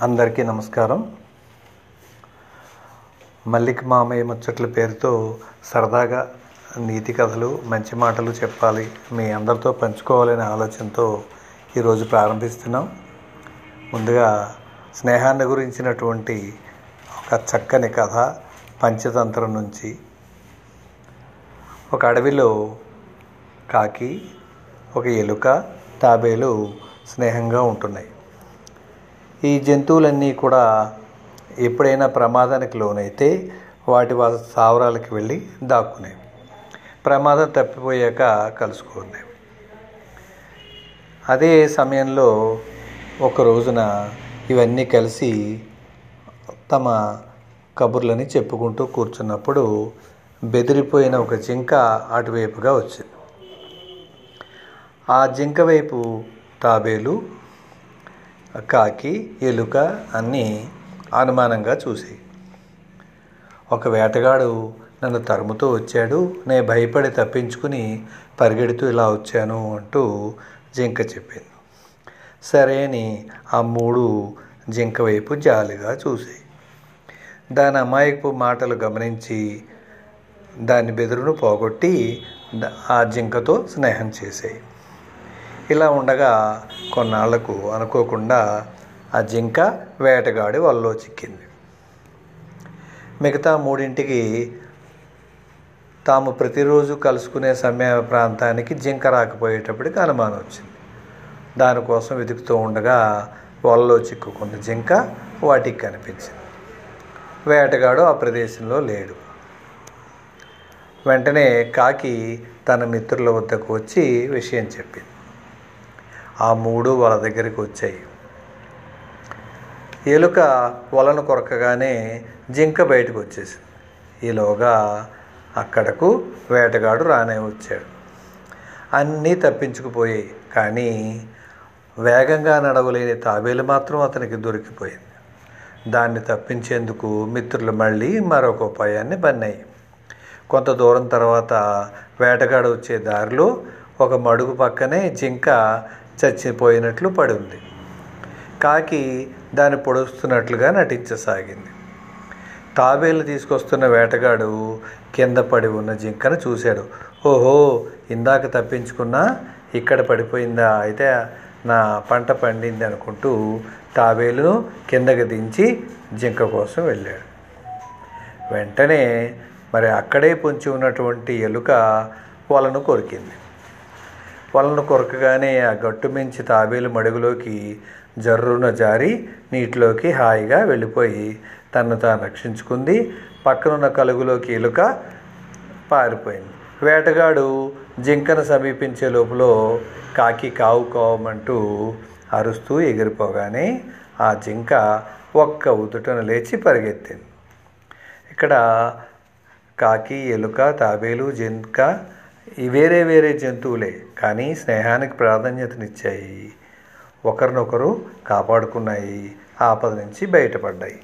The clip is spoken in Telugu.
అందరికీ నమస్కారం. మల్లిక మామయ్య ముచ్చట్ల పేరుతో సరదాగా నీతి కథలు మంచి మాటలు చెప్పాలి మీ అందరితో పంచుకోవాలనే ఆలోచనతో ఈరోజు ప్రారంభిస్తున్నాం. ముందుగా స్నేహాన్ని గురించినటువంటి ఒక చక్కని కథ పంచతంత్రం నుంచి. ఒక అడవిలో కాకి ఒక ఎలుక తాబేలు స్నేహంగా ఉంటున్నాయి. ఈ జంతువులన్నీ కూడా ఎప్పుడైనా ప్రమాదానికి లోనైతే వాటి వాళ్ళ స్థావరాలకు వెళ్ళి దాక్కునేవి ప్రమాదం తప్పిపోయాక కలుసుకునేవి అదే సమయంలో ఒక రోజున ఇవన్నీ కలిసి తమ కబుర్లని చెప్పుకుంటూ కూర్చున్నప్పుడు బెదిరిపోయిన ఒక జింక అటువైపుగా వచ్చింది. ఆ జింక వైపు తాబేలు కాకి ఎలుక అన్నీ అనుమానంగా చూసాయి ఒక వేటగాడు నన్ను తరుముతూ వచ్చాడు. నేను భయపడి తప్పించుకుని పరిగెడుతూ ఇలా వచ్చాను అంటూ జింక చెప్పింది. సరే అని ఆ మూడు జింక వైపు జాలిగా చూసాయి దాని అమాయకపు మాటలు గమనించి దాని బెదురును పోగొట్టి ఆ జింకతో స్నేహం చేసాయి. ఇలా ఉండగా కొన్నాళ్ళకు అనుకోకుండా ఆ జింక వేటగాడి వల్లో చిక్కింది. మిగతా మూడింటికి తాము ప్రతిరోజు కలుసుకునే సమయ ప్రాంతానికి జింక రాకపోయేటప్పటికి అనుమానం వచ్చింది. దానికోసం వెతుకుతూ ఉండగా వలలో చిక్కుకున్న జింక వాటికి కనిపించింది. వేటగాడు ఆ ప్రదేశంలో లేడు. వెంటనే కాకి తన మిత్రుల వద్దకు వచ్చి విషయం చెప్పింది. ఆ మూడు వాళ్ళ దగ్గరికి వచ్చాయి. ఎలుక వలను కొరకగానే జింక బయటకు వచ్చేసింది. ఈలోగా అక్కడకు వేటగాడు రానే వచ్చాడు. అన్నీ తప్పించుకుపోయాయి కానీ వేగంగా నడవలేని తాబేలు మాత్రం అతనికి దొరికిపోయింది. దాన్ని తప్పించేందుకు మిత్రులు మళ్ళీ మరొక ఉపాయాన్ని బన్నాయి. కొంత దూరం తర్వాత వేటగాడు వచ్చే దారిలో ఒక మడుగు పక్కనే జింక చచ్చిపోయినట్లు పడి ఉంది కాకి దాన్ని పొడుస్తున్నట్లుగా నటించసాగింది. తాబేలు తీసుకొస్తున్న వేటగాడు కింద పడి ఉన్న జింకను చూశాడు. ఓహో ఇందాక తప్పించుకున్నా ఇక్కడ పడిపోయిందా? అయితే నా పంట పండింది అనుకుంటూ తాబేలును కిందకి దించి జింక కోసం వెళ్ళాడు. వెంటనే మరి అక్కడే పొంచి ఉన్నటువంటి ఎలుక వలను కొరికింది. వలను కొరకగానే ఆ గట్టు మించి తాబేలు మడుగులోకి జర్రున జారి నీటిలోకి హాయిగా వెళ్ళిపోయి తను తాను రక్షించుకుంది. పక్కనున్న కలుగులోకి ఎలుక పారిపోయింది. వేటగాడు జింకను సమీపించే లోపల కాకి కావు కావమంటూ అరుస్తూ ఎగిరిపోగానే ఆ జింక ఒక్క ఉదుటను లేచి పరిగెత్తింది. ఇక్కడ కాకి ఎలుక తాబేలు జింక వేరే వేరే జంతువులే కానీ స్నేహానికి ప్రాధాన్యతనిచ్చాయి. ఒకరినొకరు కాపాడుకున్నాయి ఆపద నుంచి బయటపడ్డాయి.